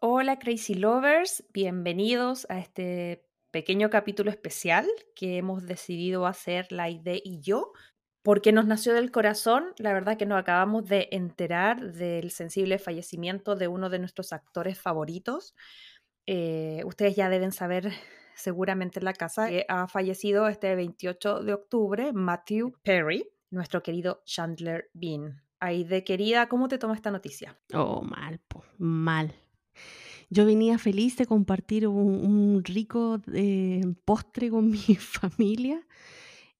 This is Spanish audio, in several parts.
Hola Crazy Lovers, bienvenidos a este pequeño capítulo especial que hemos decidido hacer Laide y yo, porque nos nació del corazón, la verdad que nos acabamos de enterar del sensible fallecimiento de uno de nuestros actores favoritos. Eh, ustedes ya deben saber seguramente en la casa que ha fallecido este 28 de octubre Matthew Perry, nuestro querido Chandler Bean. Aide querida, ¿cómo te toma esta noticia? Oh, mal, po, mal. Yo venía feliz de compartir un, rico eh, postre con mi familia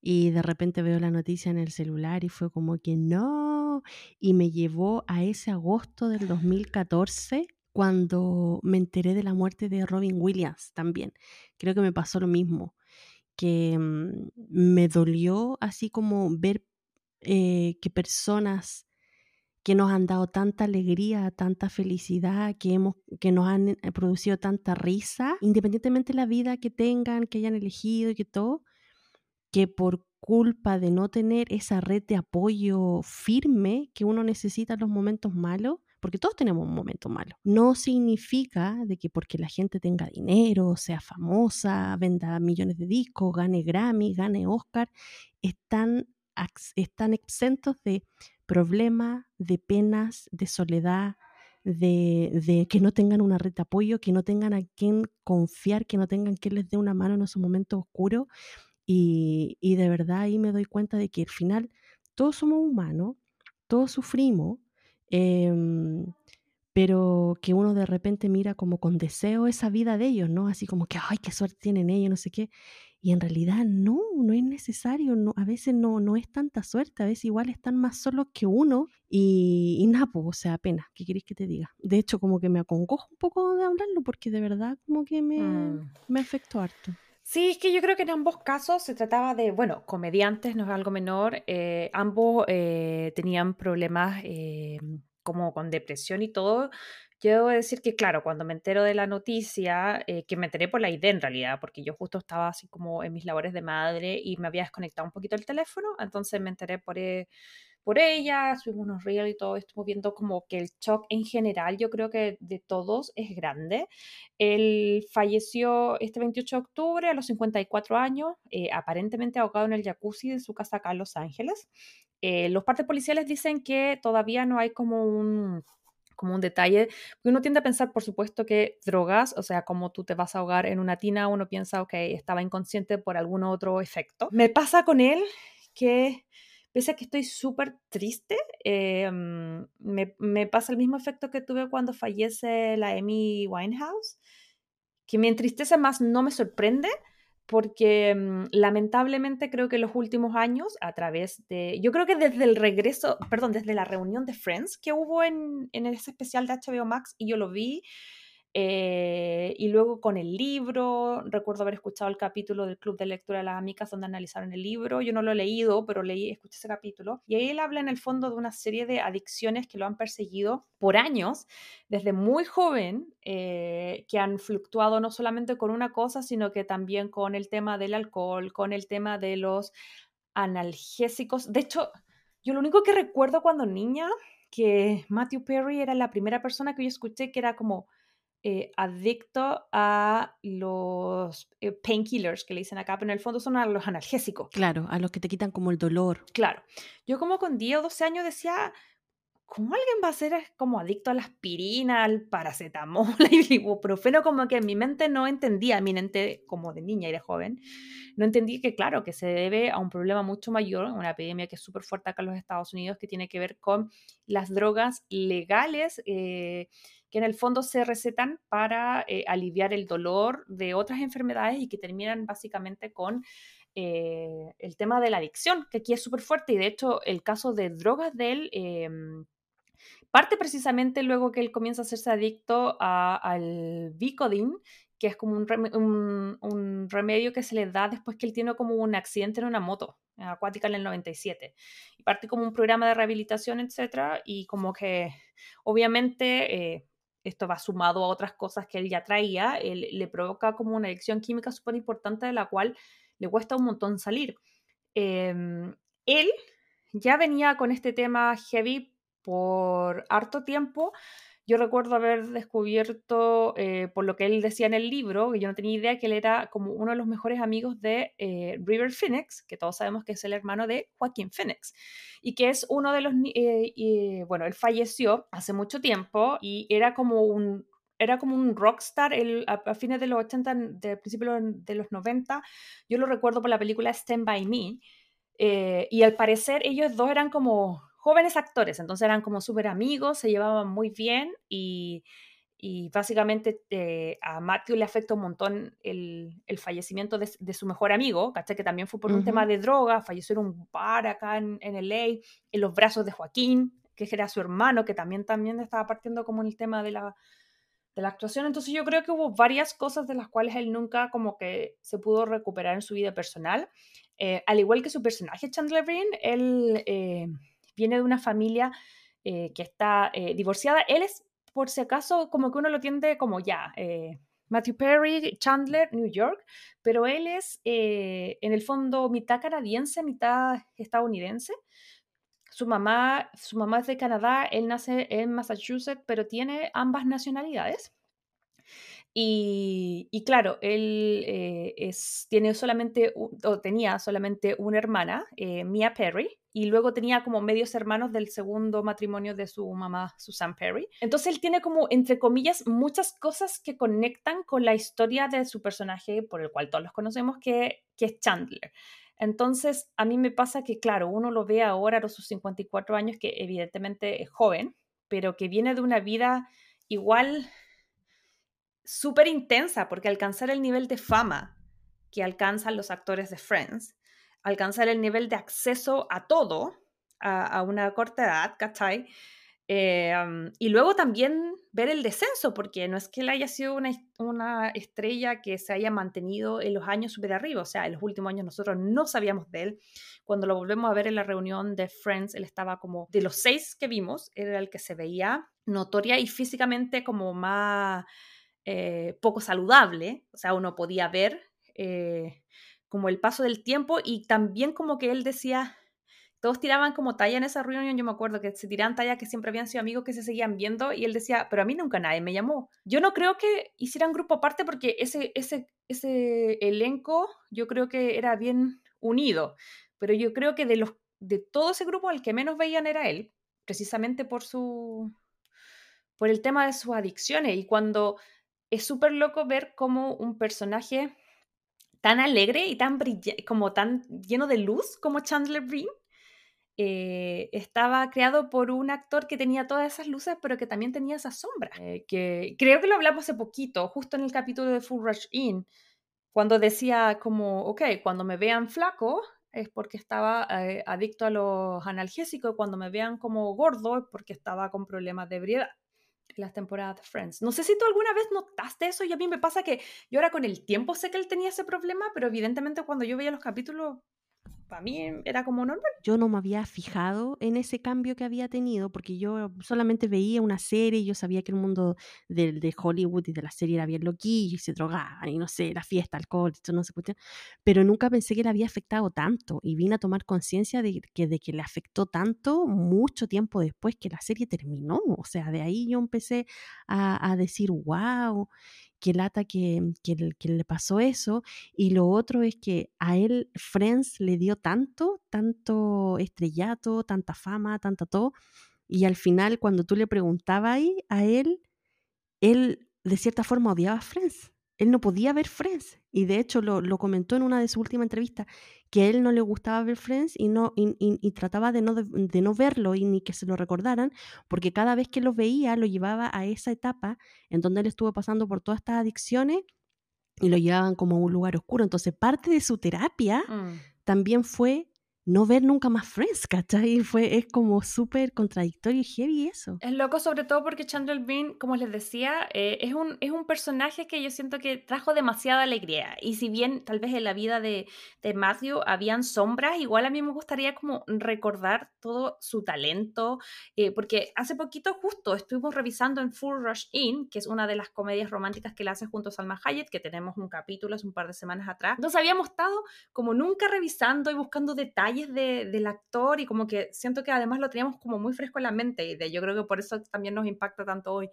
y de repente veo la noticia en el celular y fue como que no, y me llevó a ese agosto del 2014 cuando me enteré de la muerte de Robin Williams también. Creo que me pasó lo mismo, que mm, me dolió así como ver eh, que personas que nos han dado tanta alegría, tanta felicidad, que, hemos, que nos han eh, producido tanta risa, independientemente de la vida que tengan, que hayan elegido y que todo, que por culpa de no tener esa red de apoyo firme que uno necesita en los momentos malos, porque todos tenemos un momento malo, no significa de que porque la gente tenga dinero, sea famosa, venda millones de discos, gane Grammy, gane Oscar, están, están exentos de problemas, de penas, de soledad, de, que no tengan una red de apoyo, que no tengan a quien confiar, que no tengan quien les dé una mano en esos momentos oscuros. Y, de verdad ahí me doy cuenta de que al final todos somos humanos, todos sufrimos, em, pero que uno de repente mira como con deseo esa vida de ellos, ¿no? Así como que, ay, qué suerte tienen ellos, no sé qué. Y en realidad no, no es necesario, no, a veces no, no es tanta suerte, a veces igual están más solos que uno y, y nada, pues, o sea, apenas, ¿qué queréis que te diga? De hecho, como que me acongojo un poco de hablarlo porque de verdad como que me, mm. me afectó harto. Sí, es que yo creo que en ambos casos se trataba de, bueno, comediantes, no es algo menor, eh, ambos eh, tenían problemas eh, como con depresión y todo, yo debo decir que, claro, cuando me entero de la noticia, eh, que me enteré por la idea en realidad, porque yo justo estaba así como en mis labores de madre y me había desconectado un poquito el teléfono, entonces me enteré por, eh, por ella, subimos unos reels y todo, estuvo viendo como que el shock en general, yo creo que de todos es grande. Él falleció este 28 de octubre a los 54 años, eh, aparentemente ahogado en el jacuzzi de su casa acá en Los Ángeles. los partes policiales dicen que todavía no hay como un como un detalle, uno tiende a pensar, por supuesto, que drogas, o sea, como tú te vas a ahogar en una tina, uno piensa, ok, estaba inconsciente por algún otro efecto. Me pasa con él que, pese a que estoy súper triste, em, me, me pasa el mismo efecto que tuve cuando fallece la Amy Winehouse, que me entristece más, no me sorprende, porque mm, lamentablemente creo que los últimos años, a través de, yo creo que desde el regreso, perdón, desde la reunión de Friends que hubo en, en ese especial de HBO Max, y yo lo vi, eh, y luego con el libro, recuerdo haber escuchado el capítulo del Club de Lectura de las Amigas donde analizaron el libro, yo no lo he leído, pero leí, escuché ese capítulo, y ahí él habla en el fondo de una serie de adicciones que lo han perseguido por años, desde muy joven, eh, que han fluctuado no solamente con una cosa, sino que también con el tema del alcohol, con el tema de los analgésicos. De hecho, yo lo único que recuerdo cuando niña, que Matthew Perry era la primera persona que yo escuché que era como eh, adicto a los eh, painkillers que le dicen acá, pero en el fondo son a los analgésicos. Claro, a los que te quitan como el dolor. Claro. Yo como con 10 o 12 años decía, ¿cómo alguien va a ser como adicto a la aspirina, al paracetamol, al ibuprofeno? Como que en mi mente no entendía, mi mente como de niña y de joven, no entendí que claro, que se debe a un problema mucho mayor, una epidemia que es súper fuerte acá en los Estados Unidos, que tiene que ver con las drogas legales. Eh, que en el fondo se recetan para eh, aliviar el dolor de otras enfermedades y que terminan básicamente con eh, el tema de la adicción, que aquí es súper fuerte y de hecho el caso de drogas de él em, parte precisamente luego que él comienza a hacerse adicto al Vicodin, que es como un, un, remedio que se le da después que él tiene como un accidente en una moto acuática en el 97. Y parte como un programa de rehabilitación, etcétera, y como que obviamente eh, esto va sumado a otras cosas que él ya traía, él, le provoca como una adicción química súper importante de la cual le cuesta un montón salir. Em, él ya venía con este tema heavy por harto tiempo. Yo recuerdo haber descubierto, eh, por lo que él decía en el libro, que yo no tenía idea que él era como uno de los mejores amigos de eh, River Phoenix, que todos sabemos que es el hermano de Joaquín Phoenix, y que es uno de los, eh, bueno, él falleció hace mucho tiempo y era como un, era como un rockstar el, a, fines de los 80, de principios de los 90. Yo lo recuerdo por la película Stand By Me. y al parecer ellos dos eran como jóvenes actores, entonces eran como súper amigos, se llevaban muy bien y, y básicamente eh, a Matthew le afecta un montón el, el fallecimiento de, de, su mejor amigo, ¿cachai? Que también fue por un tema de droga, falleció en un bar acá en, en LA, en los brazos de Joaquín, que era su hermano, que también, también estaba partiendo como en el tema de la, de la actuación. Entonces yo creo que hubo varias cosas de las cuales él nunca como que se pudo recuperar en su vida personal. Eh, al igual que su personaje Chandler Green, él... Eh, viene de una familia eh, que está eh, divorciada. Él es, por si acaso, como que uno lo tiende como ya. Eh, Matthew Perry, Chandler, New York, pero él es en el fondo mitad canadiense, mitad estadounidense. Su mamá, su mamá es de Canadá, él nace en Massachusetts, pero tiene ambas nacionalidades. Y, y, claro, él es, tiene solamente, o tenía solamente una hermana, Mia Perry, y luego tenía como medios hermanos del segundo matrimonio de su mamá, Susan Perry. Entonces él tiene como, entre comillas, muchas cosas que conectan con la historia de su personaje, por el cual todos los conocemos, que, que es Chandler. Entonces, a mí me pasa que, claro, uno lo ve ahora a sus 54 años, que evidentemente es joven, pero que viene de una vida igual súper intensa, porque alcanzar el nivel de fama que alcanzan los actores de Friends alcanzar el nivel de acceso a todo a, una corta edad, ¿cachai? Eh, y luego también ver el descenso, porque no es que él haya sido una, una, estrella que se haya mantenido en los años súper arriba, o sea, en los últimos años nosotros no sabíamos de él. Cuando lo volvemos a ver en la reunión de Friends, él estaba como, de los seis que vimos, era el que se veía notoria y físicamente como más eh, poco saludable, o sea, uno podía ver eh, como el paso del tiempo y también como que él decía, todos tiraban como talla en esa reunión, yo me acuerdo que se tiraban talla que siempre habían sido amigos que se seguían viendo y él decía, pero a mí nunca nadie me llamó. Yo no creo que hicieran grupo aparte porque ese, ese, ese elenco yo creo que era bien unido, pero yo creo que de, los, de todo ese grupo al que menos veían era él, precisamente por su por el tema de sus adicciones y cuando es súper loco ver cómo un personaje tan alegre y tan brillante, como tan lleno de luz como Chandler Bing, eh, estaba creado por un actor que tenía todas esas luces, pero que también tenía esas sombras. Eh, que creo que lo hablamos hace poquito, justo en el capítulo de Full Rush In, cuando decía como, ok, cuando me vean flaco es porque estaba eh, adicto a los analgésicos, cuando me vean como gordo es porque estaba con problemas de ebriedad las temporadas de Friends. No sé si tú alguna vez notaste eso y a mí me pasa que yo ahora con el tiempo sé que él tenía ese problema, pero evidentemente cuando yo veía los capítulos para mí era como normal. Yo no me había fijado en ese cambio que había tenido, porque yo solamente veía una serie y yo sabía que el mundo de, de Hollywood y de la serie era bien loquillo y se drogaban y no sé, la fiesta, alcohol, esto no se puede. Pero nunca pensé que le había afectado tanto y vine a tomar conciencia de que, de que le afectó tanto mucho tiempo después que la serie terminó. O sea, de ahí yo empecé a, a decir, wow qué lata que, que, le pasó eso. Y lo otro es que a él Friends le dio tanto, tanto estrellato, tanta fama, tanta todo. Y al final, cuando tú le preguntabas a él, él de cierta forma odiaba a Friends él no podía ver Friends. Y de hecho lo, comentó en una de sus últimas entrevistas, que a él no le gustaba ver Friends y, no, y, trataba de no, de, no verlo y ni que se lo recordaran, porque cada vez que lo veía lo llevaba a esa etapa en donde él estuvo pasando por todas estas adicciones y lo llevaban como a un lugar oscuro. Entonces parte de su terapia mm. también fue no ver nunca más Friends, ¿cachai? Fue, es como súper contradictorio y heavy eso. Es loco sobre todo porque Chandler Bean, como les decía, eh, es, un, es un personaje que yo siento que trajo demasiada alegría. Y si bien tal vez en la vida de, de Matthew habían sombras, igual a mí me gustaría como recordar todo su talento, eh, porque hace poquito justo estuvimos revisando en Full Rush In, que es una de las comedias románticas que le hace junto a Salma Hayek, que tenemos un capítulo hace un par de semanas atrás. Entonces habíamos estado como nunca revisando y buscando detalles detalles del actor y como que siento que además lo teníamos como muy fresco en la mente y de, yo creo que por eso también nos impacta tanto hoy.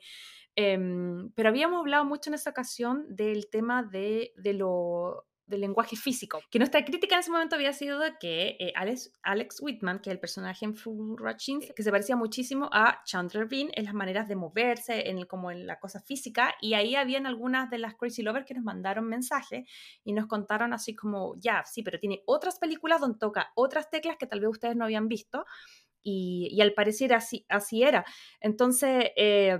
Em, pero habíamos hablado mucho en esa ocasión del tema de, de lo del lenguaje físico. Que nuestra crítica en ese momento había sido que eh, Alex, Alex Whitman, que es el personaje en Full Rutchins, que se parecía muchísimo a Chandler Bean en las maneras de moverse, en el, como en la cosa física, y ahí habían algunas de las Crazy Lovers que nos mandaron mensajes y nos contaron así como, ya, sí, pero tiene otras películas donde toca otras teclas que tal vez ustedes no habían visto, y, y al parecer así, así era. Entonces, eh,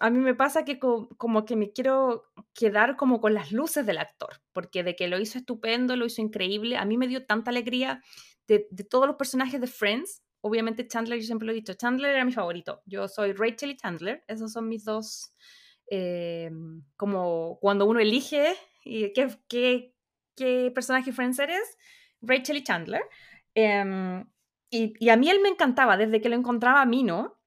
a mí me pasa que como que me quiero quedar como con las luces del actor, porque de que lo hizo estupendo, lo hizo increíble, a mí me dio tanta alegría de, todos los personajes de Friends. Obviamente Chandler, yo siempre lo he dicho, Chandler era mi favorito. Yo soy Rachel y Chandler, esos son mis dos, eh, como cuando uno elige y qué, qué, qué personaje Friends eres, Rachel y Chandler. Em, y, y, a mí él me encantaba, desde que lo encontraba a mí, ¿no?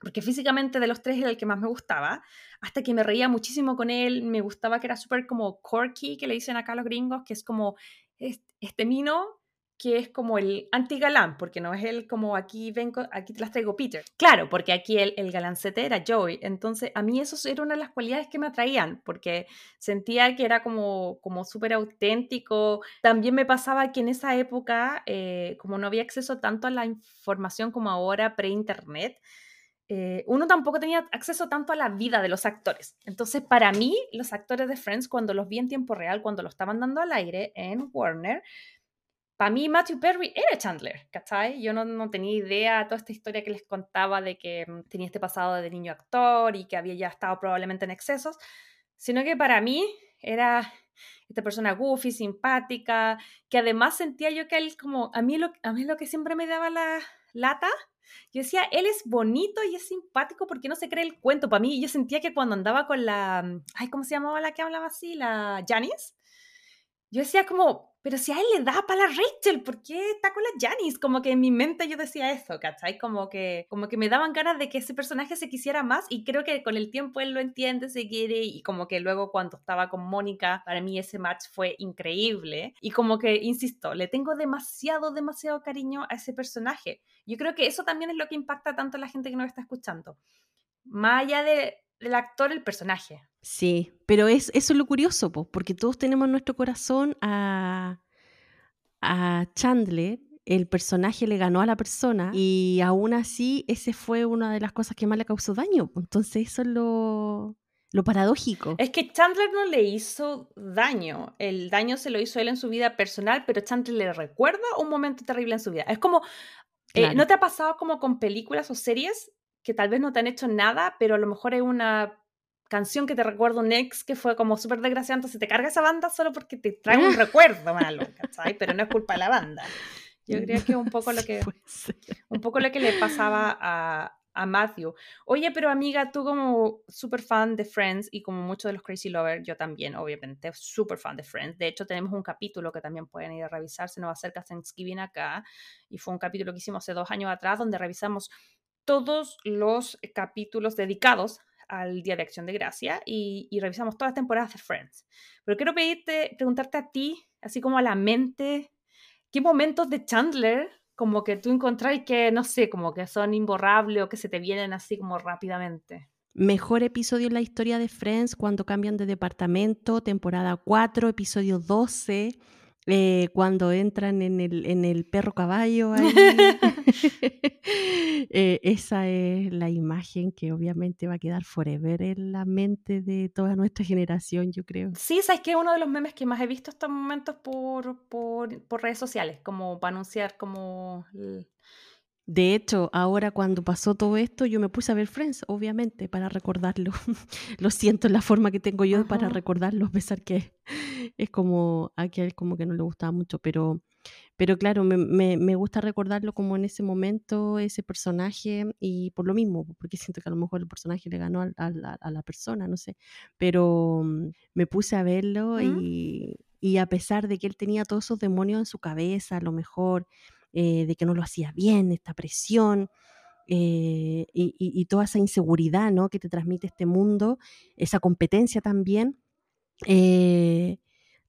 Porque físicamente de los tres era el que más me gustaba, hasta que me reía muchísimo con él, me gustaba que era súper como quirky, que le dicen acá los gringos, que es como este mino que es como el anti-galán, porque no es el como aquí vengo, aquí te las traigo Peter. Claro, porque aquí el, el galancete era Joey. Entonces, a mí eso era una de las cualidades que me atraían, porque sentía que era como, como súper auténtico. También me pasaba que en esa época, eh, como no había acceso tanto a la información como ahora, pre-internet, eh, uno tampoco tenía acceso tanto a la vida de los actores. Entonces, para mí, los actores de Friends, cuando los vi en tiempo real, cuando lo estaban dando al aire en Warner, para mí Matthew Perry era Chandler, ¿cachai? Yo no, no, tenía idea de toda esta historia que les contaba de que mm, tenía este pasado de niño actor y que había ya estado probablemente en excesos, sino que para mí era esta persona goofy, simpática, que además sentía yo que él como, a mí a mí lo que siempre me daba la lata yo decía, él es bonito y es simpático porque no se cree el cuento. Para mí, yo sentía que cuando andaba con la, mm, ay, ¿cómo se llamaba la que hablaba así? La Janice. Yo decía como, pero si a él le da para la Rachel, ¿por qué está con la Janice? Como que en mi mente yo decía eso, ¿cachai? Como que, como que me daban ganas de que ese personaje se quisiera más y creo que con el tiempo él lo entiende, se quiere y como que luego cuando estaba con Mónica, para mí ese match fue increíble y como que, insisto, le tengo demasiado, demasiado cariño a ese personaje. Yo creo que eso también es lo que impacta tanto a la gente que nos está escuchando. Más allá de, del actor, el personaje. Sí, pero es, eso es lo curioso, porque todos tenemos en nuestro corazón a, a Chandler, el personaje le ganó a la persona y aún así ese fue una de las cosas que más le causó daño. Entonces eso es lo, lo paradójico. Es que Chandler no le hizo daño, el daño se lo hizo él en su vida personal, pero Chandler le recuerda un momento terrible en su vida. Es como, eh, ¿no te ha pasado como con películas o series que tal vez no te han hecho nada, pero a lo mejor es una canción que te recuerda un ex que fue como súper desgraciante, se te carga esa banda solo porque te trae un recuerdo malo, ¿cachai? Pero no es culpa de la banda. Yo creo que un poco lo que, un poco lo que le pasaba a, a Matthew. Oye, pero amiga, tú como súper fan de Friends y como muchos de los Crazy Lovers, yo también, obviamente, súper fan de Friends. De hecho, tenemos un capítulo que también pueden ir a revisar, se nos acerca Thanksgiving acá, y fue un capítulo que hicimos hace dos años atrás, donde revisamos todos los capítulos dedicados al Día de Acción de Gracia y, revisamos todas las temporadas de Friends. Pero quiero pedirte, preguntarte a ti, así como a la mente, ¿qué momentos de Chandler como que tú encontráis que, no sé, como que son imborrables o que se te vienen así como rápidamente? Mejor episodio en la historia de Friends cuando cambian de departamento, temporada 4, episodio 12 eh, cuando entran en el, en el perro caballo, ahí, eh, esa es la imagen que obviamente va a quedar forever en la mente de toda nuestra generación, yo creo. Sí, sabes que es uno de los memes que más he visto estos momentos por, por, por redes sociales, como para anunciar como de hecho, ahora cuando pasó todo esto, yo me puse a ver Friends, obviamente, para recordarlo. Lo siento en la forma que tengo yo para recordarlo, a pesar que es como a aquel como que no le gustaba mucho, pero, pero claro, me, me, gusta recordarlo como en ese momento, ese personaje, y por lo mismo, porque siento que a lo mejor el personaje le ganó a, a, la persona, no sé, pero mm, me puse a verlo y, y a pesar de que él tenía todos esos demonios en su cabeza, a lo mejor eh, de que no lo hacía bien, esta presión eh, y, toda esa inseguridad ¿no? que te transmite este mundo, esa competencia también. Eh,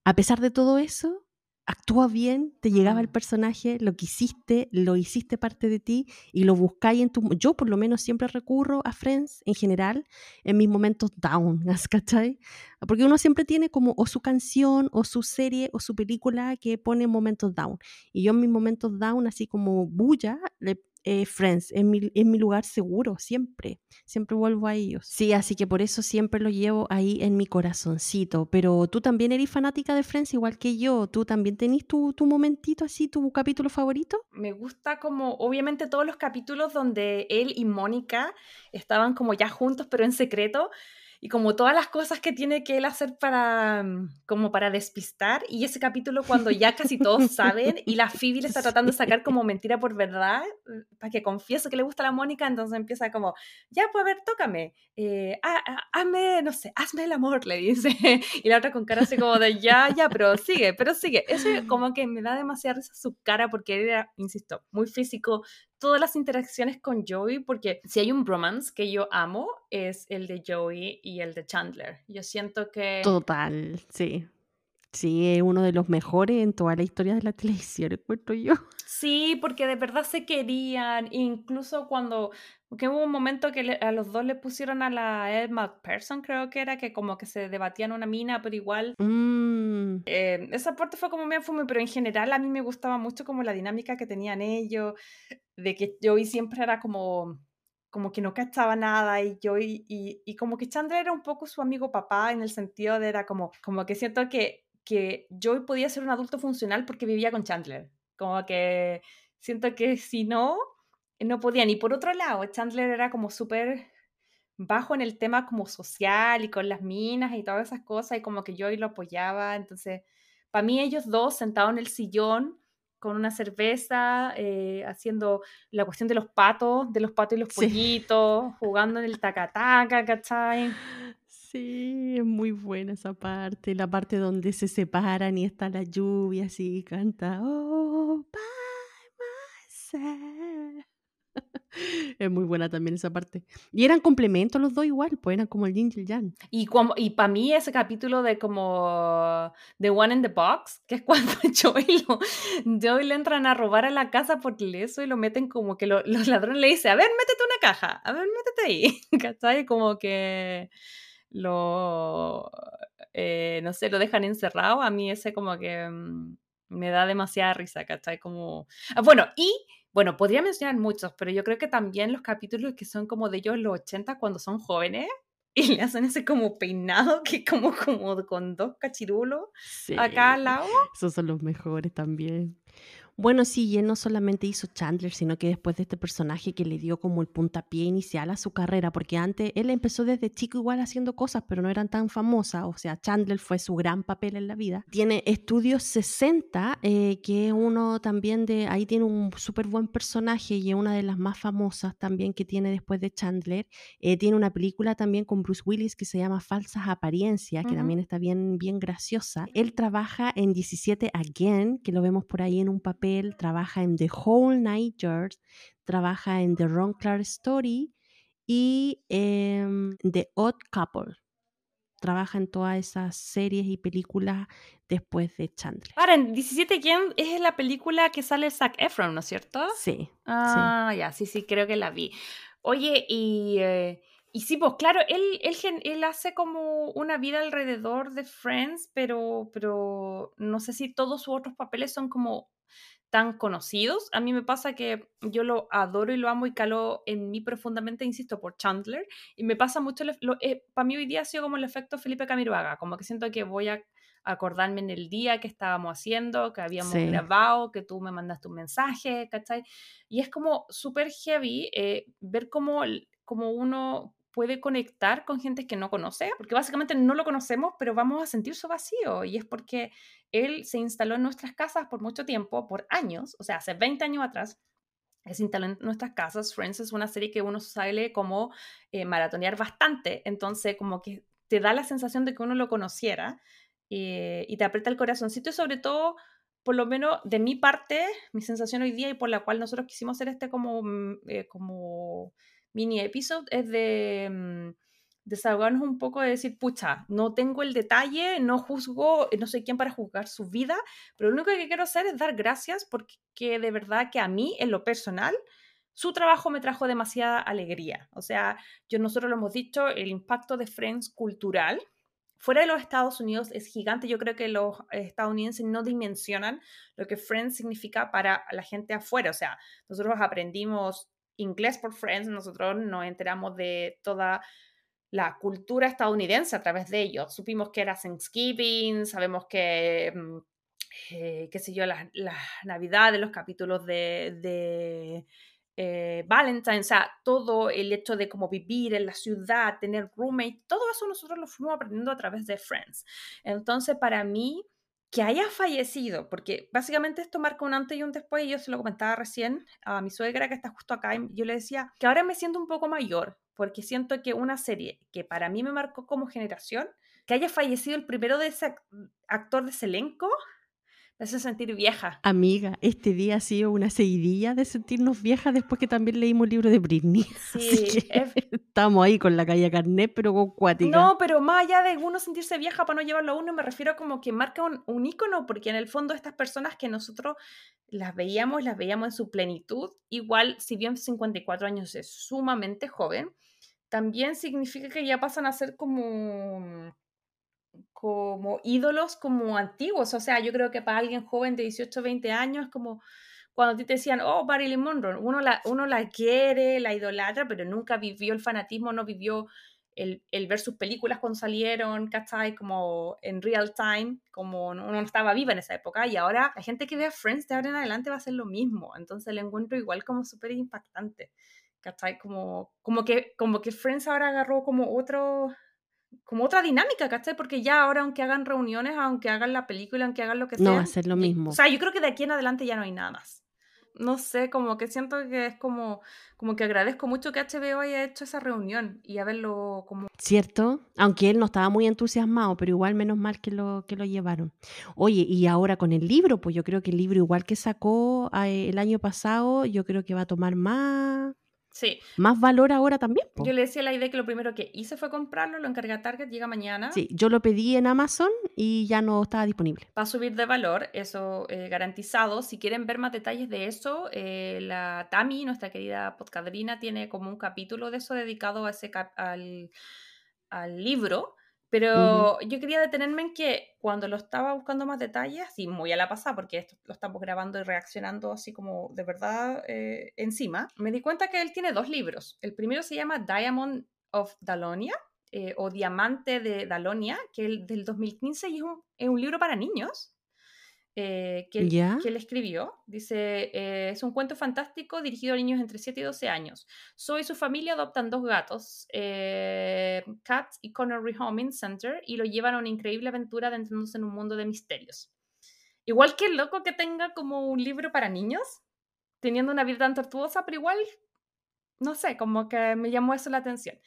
a pesar de todo eso, actúa bien, te llegaba el Mm. personaje, lo quisiste, lo hiciste parte de ti y lo buscáis en tu... Yo por lo menos siempre recurro a Friends en general en mis momentos down, ¿cachai? Porque uno siempre tiene como o su canción o su serie o su película que pone momentos down. Y yo en mis momentos down, así como bulla, le eh, Friends, en mi, en mi lugar seguro, siempre, siempre vuelvo a ellos. Sí, así que por eso siempre lo llevo ahí en mi corazoncito. Pero tú también eres fanática de Friends, igual que yo. ¿Tú también tenés tu, tu momentito así, tu capítulo favorito? Me gusta como, obviamente, todos los capítulos donde él y Mónica estaban como ya juntos, pero en secreto y como todas las cosas que tiene que él hacer para mm, como para despistar y ese capítulo cuando ya casi todos saben y la Phoebe le está tratando de sacar como mentira por verdad mm, para que confiese que le gusta la Mónica entonces empieza como ya pues a ver tócame eh, hazme no sé hazme el amor le dice y la otra con cara así como de ya ya pero sigue pero sigue eso como que me da demasiada risa su cara porque él era insisto muy físico todas las interacciones con Joey, porque si hay un bromance que yo amo, es el de Joey y el de Chandler. Yo siento que... Total, sí. Sí, es uno de los mejores en toda la historia de la televisión, encuentro yo. Sí, porque de verdad se querían, incluso cuando, porque hubo un momento que le, a los dos le pusieron a la Ed McPherson, creo que era, que como que se debatían una mina, pero igual, mm. eh, esa parte fue como bien fume, pero en general a mí me gustaba mucho como la dinámica que tenían ellos, de que Joey siempre era como como que no cachaba nada y Joey y, y, como que Chandler era un poco su amigo papá en el sentido de era como, como que siento que, que Joey podía ser un adulto funcional porque vivía con Chandler, como que siento que si no, no podían. Y por otro lado, Chandler era como súper bajo en el tema como social y con las minas y todas esas cosas y como que Joey lo apoyaba, entonces para mí ellos dos sentados en el sillón con una cerveza, eh, haciendo la cuestión de los patos, de los patos y los Sí. pollitos, jugando en el tacataca, ¿cachai? Sí, es muy buena esa parte, la parte donde se separan y está la lluvia así, canta Oh, by myself. Es muy buena también esa parte. Y eran complementos los dos igual, pues eran como el yin y el yang. Y, como, y para mí ese capítulo de como The One in the Box, que es cuando Joey, Joey le entran a robar a la casa por eso y lo meten como que lo, los ladrones le dicen, a ver, métete una caja, a ver, métete ahí, ¿cachai? Como que lo, eh, no sé, lo dejan encerrado, a mí ese como que mm, me da demasiada risa, ¿cachai? Como... Ah, bueno, y bueno, podría mencionar muchos, pero yo creo que también los capítulos que son como de ellos los 80 cuando son jóvenes y le hacen ese como peinado que como, como con dos cachirulos Sí, acá al lado. esos son los mejores también. Bueno, sí, y él no solamente hizo Chandler, sino que después de este personaje que le dio como el puntapié inicial a su carrera, porque antes él empezó desde chico igual haciendo cosas, pero no eran tan famosas, o sea, Chandler fue su gran papel en la vida. Tiene Estudios 60, eh, que es uno también de, ahí tiene un súper buen personaje y es una de las más famosas también que tiene después de Chandler. Eh, tiene una película también con Bruce Willis que se llama Falsas Apariencias, que también está bien, bien graciosa. Él trabaja en 17 Again, que lo vemos por ahí en un papel, trabaja en The Whole Night Yards, trabaja en The Ron Clark Story y The Odd Couple. Trabaja en todas esas series y películas después de Chandler. Ahora, en 17 quién es la película que sale Zac Efron, ¿no es cierto? Sí, Ah, ya, sí, sí, creo que la vi. Oye, y, eh, y sí, pues claro, él, él, él hace como una vida alrededor de Friends, pero, pero no sé si todos sus otros papeles son como tan conocidos. A mí me pasa que yo lo adoro y lo amo y calo en mí profundamente, insisto, por Chandler. Y me pasa mucho, eh, para mí hoy día ha sido como el efecto Felipe Camiroaga, como que siento que voy a acordarme en el día que estábamos haciendo, que habíamos Sí. grabado, que tú me mandaste un mensaje, ¿cachai? Y es como súper heavy eh, ver cómo, cómo uno puede conectar con gente que no conoce, porque básicamente no lo conocemos, pero vamos a sentir su vacío. Y es porque él se instaló en nuestras casas por mucho tiempo, por años, o sea, hace 20 años atrás. instaló en nuestras casas. Friends es una serie que uno sale como eh, maratonear bastante, entonces como que te da la sensación de que uno lo conociera eh, y te aprieta el corazoncito y sobre todo por lo menos de mi parte, mi sensación hoy día y por la cual nosotros quisimos hacer este como, mm, eh, como mini episode es de, mm, desahogarnos un poco de decir, pucha, no tengo el detalle, no juzgo, no soy quien para juzgar su vida, pero lo único que quiero hacer es dar gracias porque de verdad que a mí, en lo personal, su trabajo me trajo demasiada alegría. O sea, yo nosotros lo hemos dicho, el impacto de Friends cultural fuera de los Estados Unidos es gigante. Yo creo que los estadounidenses no dimensionan lo que Friends significa para la gente afuera. O sea, nosotros aprendimos inglés por Friends, nosotros nos enteramos de toda la cultura estadounidense a través de ellos. Supimos que era Thanksgiving, sabemos que, mm, eh, qué sé yo, las la navidades, los capítulos de, de eh, Valentine, o sea, todo el hecho de cómo vivir en la ciudad, tener roommate, todo eso nosotros lo fuimos aprendiendo a través de Friends. Entonces, para mí, que haya fallecido, porque básicamente esto marca un antes y un después, y yo se lo comentaba recién a mi suegra que está justo acá, y yo le decía que ahora me siento un poco mayor, porque siento que una serie que para mí me marcó como generación, que haya fallecido el primero de ese actor de ese elenco, me hace sentir vieja. Amiga, este día ha sido una seguidilla de sentirnos viejas después que también leímos el libro de Britney. Sí, estamos ahí con la calle Carnet, pero con cuática. No, pero más allá de uno sentirse vieja para no llevarlo a uno, me refiero como que marca un, un ícono, porque en el fondo estas personas que nosotros las veíamos, las veíamos en su plenitud, igual, si bien 54 años es sumamente joven, también significa que ya pasan a ser como como ídolos como antiguos. O sea, yo creo que para alguien joven de 18, 20 años como cuando te decían, oh, Marilyn Monroe, uno la, uno la quiere, la idolatra, pero nunca vivió el fanatismo, no vivió el, el, ver sus películas cuando salieron, ¿cachai? Como en real time, como no estaba viva en esa época, y ahora la gente que vea Friends de ahora en adelante va a hacer lo mismo, entonces lo encuentro igual como súper impactante, ¿cachai? Como, como, que, como que Friends ahora agarró como otro, como otra dinámica, ¿cachai? Porque ya ahora, aunque hagan reuniones, aunque hagan la película, aunque hagan lo que sea. No va a ser lo mismo. O sea, yo creo que de aquí en adelante ya no hay nada más. No sé, como que siento que es como, como que agradezco mucho que HBO haya hecho esa reunión y haberlo como... Cierto, aunque él no estaba muy entusiasmado, pero igual menos mal que lo, que lo llevaron. Oye, y ahora con el libro, pues yo creo que el libro igual que sacó eh, el año pasado, yo creo que va a tomar más, Sí. Más valor ahora también. Yo le decía la idea que lo primero que hice fue comprarlo, lo encargué a Target, llega mañana. Sí, yo lo pedí en Amazon y ya no estaba disponible. Va a subir de valor, eso eh, garantizado. Si quieren ver más detalles de eso, eh, la Tami, nuestra querida podcadrina, tiene como un capítulo de eso dedicado a ese al, al libro. Pero yo quería detenerme en que cuando lo estaba buscando más detalles, y muy a la pasada, porque esto lo estamos grabando y reaccionando así como de verdad eh, encima, me di cuenta que él tiene dos libros. El primero se llama Diamond of Dalonia, eh, o Diamante de Dalonia, que es del 2015 y es un, es un libro para niños. Eh, que, él, escribió. Dice, eh, es un cuento fantástico dirigido a niños entre 7 y 12 años. Zoe y su familia adoptan dos gatos, eh, Cat y Connor Rehoming Center, y lo llevan a una increíble aventura adentrándose en un mundo de misterios. Igual que loco que tenga como un libro para niños, teniendo una vida tan tortuosa, pero igual, no sé, como que me llamó eso la atención.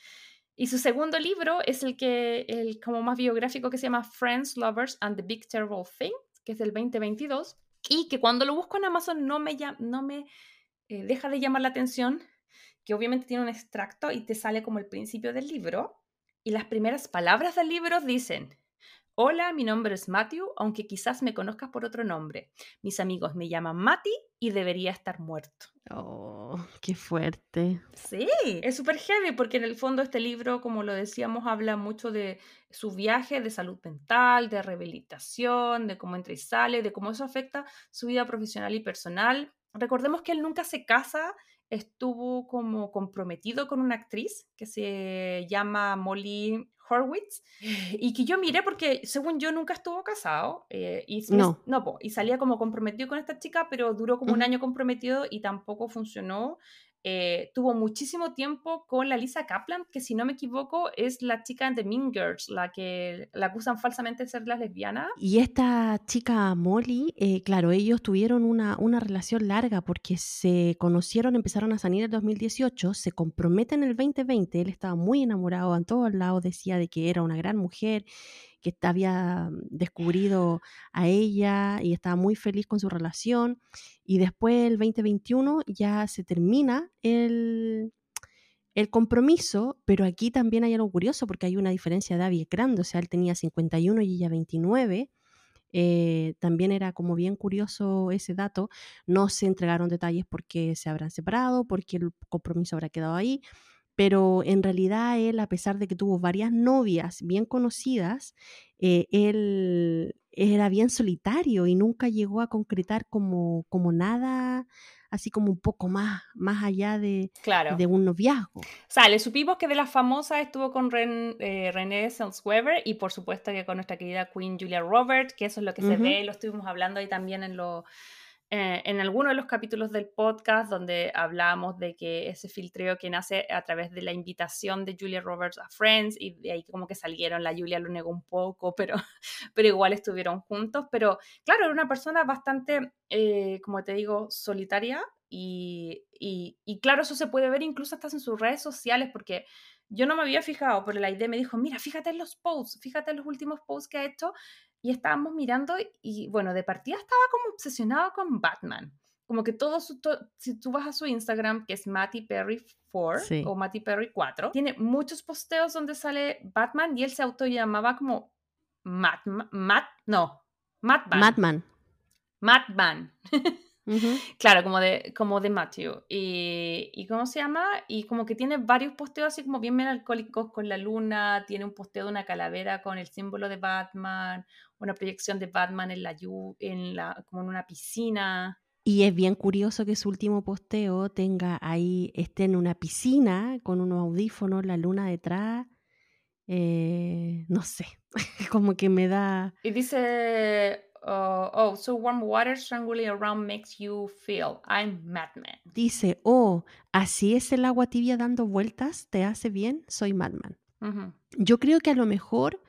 Y su segundo libro es el que, el como más biográfico que se llama Friends, Lovers and the Big Terrible Thing, que es del 2022, y que cuando lo busco en Amazon no me, no me eh, deja de llamar la atención, que obviamente tiene un extracto y te sale como el principio del libro, y las primeras palabras del libro dicen, Hola, mi nombre es Matthew, aunque quizás me conozcas por otro nombre. Mis amigos me llaman Mati y debería estar muerto. Oh, qué fuerte. Sí, es súper heavy porque en el fondo este libro, como lo decíamos, habla mucho de su viaje de salud mental, de rehabilitación, de cómo entra y sale, de cómo eso afecta su vida profesional y personal. Recordemos que él nunca se casa, estuvo como comprometido con una actriz que se llama Molly Horwitz, y que yo miré porque según yo nunca estuvo casado, eh, y, no. no y salía como comprometido con esta chica, pero duró como un año comprometido y tampoco funcionó. Eh, tuvo muchísimo tiempo con la Lisa Kaplan, que si no me equivoco es la chica de Mean Girls, la que la acusan falsamente de ser lesbiana. Y esta chica Molly, eh, claro, ellos tuvieron una, una, relación larga porque se conocieron, empezaron a salir en el 2018, se comprometen en el 2020, él estaba muy enamorado, en todos lados decía de que era una gran mujer que había descubrido a ella y estaba muy feliz con su relación. Y después, el 2021, ya se termina el, el compromiso, pero aquí también hay algo curioso porque hay una diferencia de edad grande, o sea, él tenía 51 y ella 29. Eh, también era como bien curioso ese dato. No se entregaron detalles porque se habrán separado, porque el compromiso habrá quedado ahí, pero en realidad él, a pesar de que tuvo varias novias bien conocidas, eh, él era bien solitario y nunca llegó a concretar como, como nada así como un poco más, más allá de, de un noviazgo. O sea, le supimos que de las famosas estuvo con eh, René Seltzweber y por supuesto que con nuestra querida Queen Julia Roberts, que eso es lo que se ve, lo estuvimos hablando ahí también en lo eh, en alguno de los capítulos del podcast donde hablamos de que ese filtreo que nace a través de la invitación de Julia Roberts a Friends y de ahí como que salieron, la Julia lo negó un poco, pero, pero igual estuvieron juntos, pero claro, era una persona bastante, eh, como te digo, solitaria y, y, y, claro, eso se puede ver incluso hasta en sus redes sociales porque yo no me había fijado, pero la idea me dijo, mira, fíjate en los posts, fíjate en los últimos posts que ha hecho y estábamos mirando y bueno, de partida estaba como obsesionado con Batman. Como que todo su, si tú vas a su Instagram, que es Matty Perry 4 o Matty Perry 4, tiene muchos posteos donde sale Batman y él se autollamaba como Matt, Matt, no, Mattman. Claro, como de, como de Matthew. Y, y, ¿cómo se llama? Y como que tiene varios posteos así como bien melancólicos con la luna, tiene un posteo de una calavera con el símbolo de Batman, una proyección de Batman en la, en la como en una piscina. Y es bien curioso que su último posteo tenga ahí, esté en una piscina con unos audífonos, la luna detrás. Eh, no sé, como que me da... Y dice, Uh, oh, so warm water strangely around makes you feel I'm madman. Dice, oh, así es el agua tibia dando vueltas, te hace bien, soy madman. Yo creo que a lo mejor,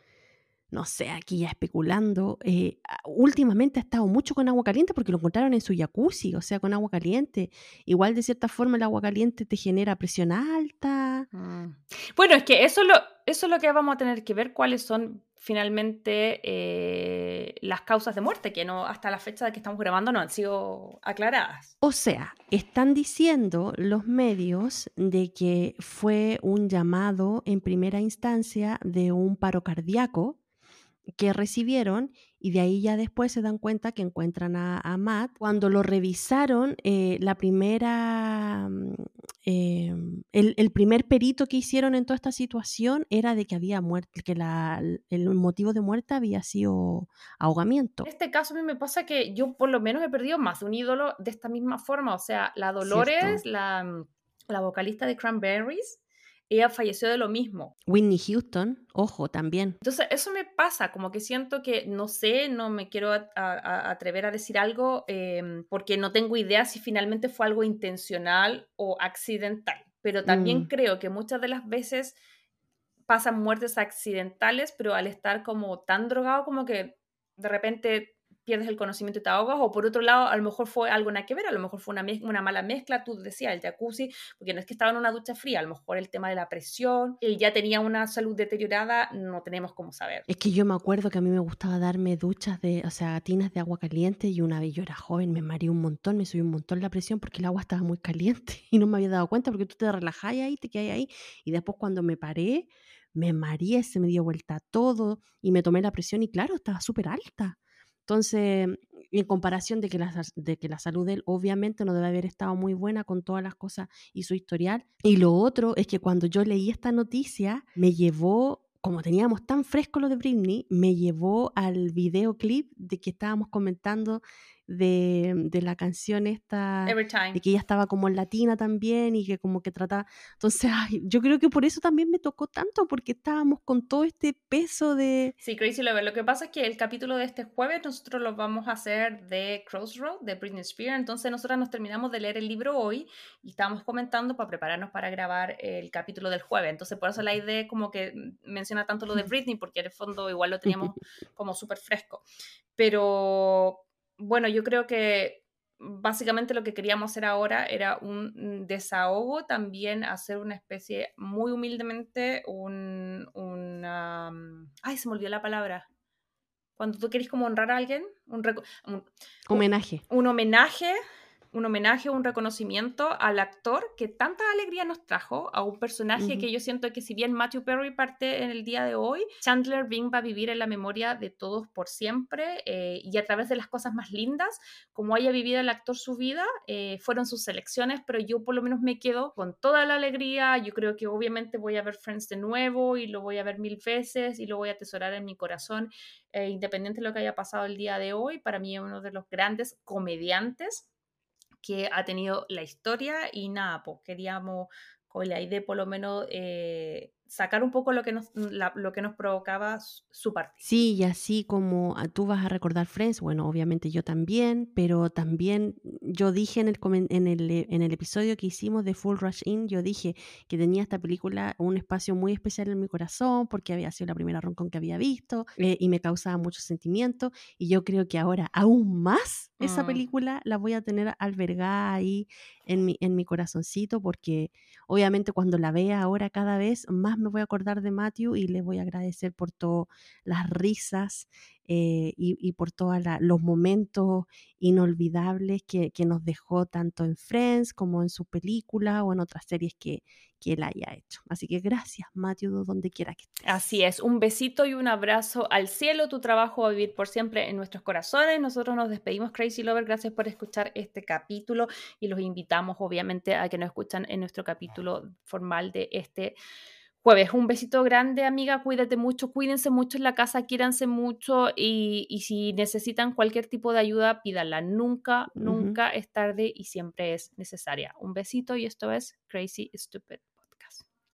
no sé, aquí ya especulando, eh, últimamente ha estado mucho con agua caliente porque lo encontraron en su jacuzzi, o sea, con agua caliente. Igual de cierta forma el agua caliente te genera presión alta. Mm. Bueno, es que eso lo, eso es lo que vamos a tener que ver cuáles son finalmente eh, las causas de muerte, que no hasta la fecha de que estamos grabando no han sido aclaradas. O sea, están diciendo los medios de que fue un llamado en primera instancia de un paro cardíaco que recibieron y de ahí ya después se dan cuenta que encuentran a, Matt. Cuando lo revisaron, eh, la primera, mm, em, el, primer perito que hicieron en toda esta situación era de que había muerte, que el motivo de muerte había sido ahogamiento. En este caso a mí me pasa que yo por lo menos he perdido más de un ídolo de esta misma forma, o sea, la Dolores, la, mm, la vocalista de Cranberries, ella falleció de lo mismo. Whitney Houston, ojo, también. Entonces, eso me pasa, como que siento que, no sé, no me quiero atrever a decir algo em, porque no tengo idea si finalmente fue algo intencional o accidental, pero también mm. creo que muchas de las veces pasan muertes accidentales, pero al estar como tan drogado como que de repente pierdes el conocimiento y te ahogas, o por otro lado, a lo mejor fue algo nada que ver, a lo mejor fue una, mala mezcla, tú decías, el jacuzzi, porque no es que estaba en una ducha fría, a lo mejor el tema de la presión, él ya tenía una salud deteriorada, no tenemos cómo saber. Es que yo me acuerdo que a mí me gustaba darme duchas de, o sea, tinas de agua caliente y una vez yo era joven, me mareé un montón, me subí un montón la presión porque el agua estaba muy caliente y no me había dado cuenta porque tú te relajás ahí, te quedas ahí y después cuando me paré, me mareé, se me dio vuelta todo y me tomé la presión y claro, estaba súper alta. Entonces, en comparación de que, la, de que la salud de él obviamente no debe haber estado muy buena con todas las cosas y su historial. Y lo otro es que cuando yo leí esta noticia, me llevó, como teníamos tan fresco lo de Britney, me llevó al videoclip de que estábamos comentando de, la canción esta, de que ella estaba como en latina también y que como que trataba, entonces yo creo que por eso también me tocó tanto, porque estábamos con todo este peso de... Sí, Crazy Lover, lo que pasa es que el capítulo de este jueves nosotros lo vamos a hacer de Crossroad, de Britney Spears, entonces nosotros nos terminamos de leer el libro hoy y estábamos comentando para prepararnos para grabar el capítulo del jueves, entonces por eso la idea como que menciona tanto lo de Britney, porque en el fondo igual lo teníamos como súper fresco, pero bueno, yo creo que básicamente lo que queríamos hacer ahora era un desahogo, también hacer una especie, muy humildemente, un, mm, ay, se me olvidó la palabra. Cuando tú quieres como honrar a alguien, un, homenaje. Un homenaje un homenaje, un reconocimiento al actor que tanta alegría nos trajo, a un personaje que yo siento que si bien Matthew Perry parte en el día de hoy, Chandler Bing va a vivir en la memoria de todos por siempre eh, y a través de las cosas más lindas, como haya vivido el actor su vida, eh, fueron sus elecciones, pero yo por lo menos me quedo con toda la alegría, yo creo que obviamente voy a ver Friends de nuevo y lo voy a ver mil veces y lo voy a atesorar en mi corazón, eh, independiente de lo que haya pasado el día de hoy, para mí es uno de los grandes comediantes que ha tenido la historia y nada, pues queríamos con la idea por lo menos eh, sacar un poco lo que nos, lo que nos provocaba su partida. Sí, y así como ah, tú vas a recordar Friends, bueno, obviamente yo también, pero también yo dije en el, en el, en el episodio que hicimos de Full Rush In, yo dije que tenía esta película un espacio muy especial en mi corazón porque había sido la primera roncón que había visto eh, y me causaba mucho sentimiento y yo creo que ahora aún más esa mm. película la voy a tener albergada ahí en mi, en mi corazoncito porque obviamente cuando la vea ahora cada vez más me voy a acordar de Matthew y le voy a agradecer por todas las risas eh, y, por todos los momentos inolvidables que, nos dejó tanto en Friends como en su película o en otras series que, que él haya hecho. Así que gracias, Matthew, donde quiera que estés. Así es, un besito y un abrazo al cielo. Tu trabajo va a vivir por siempre en nuestros corazones. Nosotros nos despedimos, Crazy Lover. Gracias por escuchar este capítulo y los invitamos, obviamente, a que nos escuchan en nuestro capítulo formal de este jueves. Un besito grande, amiga. Cuídate mucho, cuídense mucho en la casa, quiéranse mucho y, y si necesitan cualquier tipo de ayuda, pídanla. Nunca, nunca es tarde y siempre es necesaria. Un besito y esto es Crazy Stupid.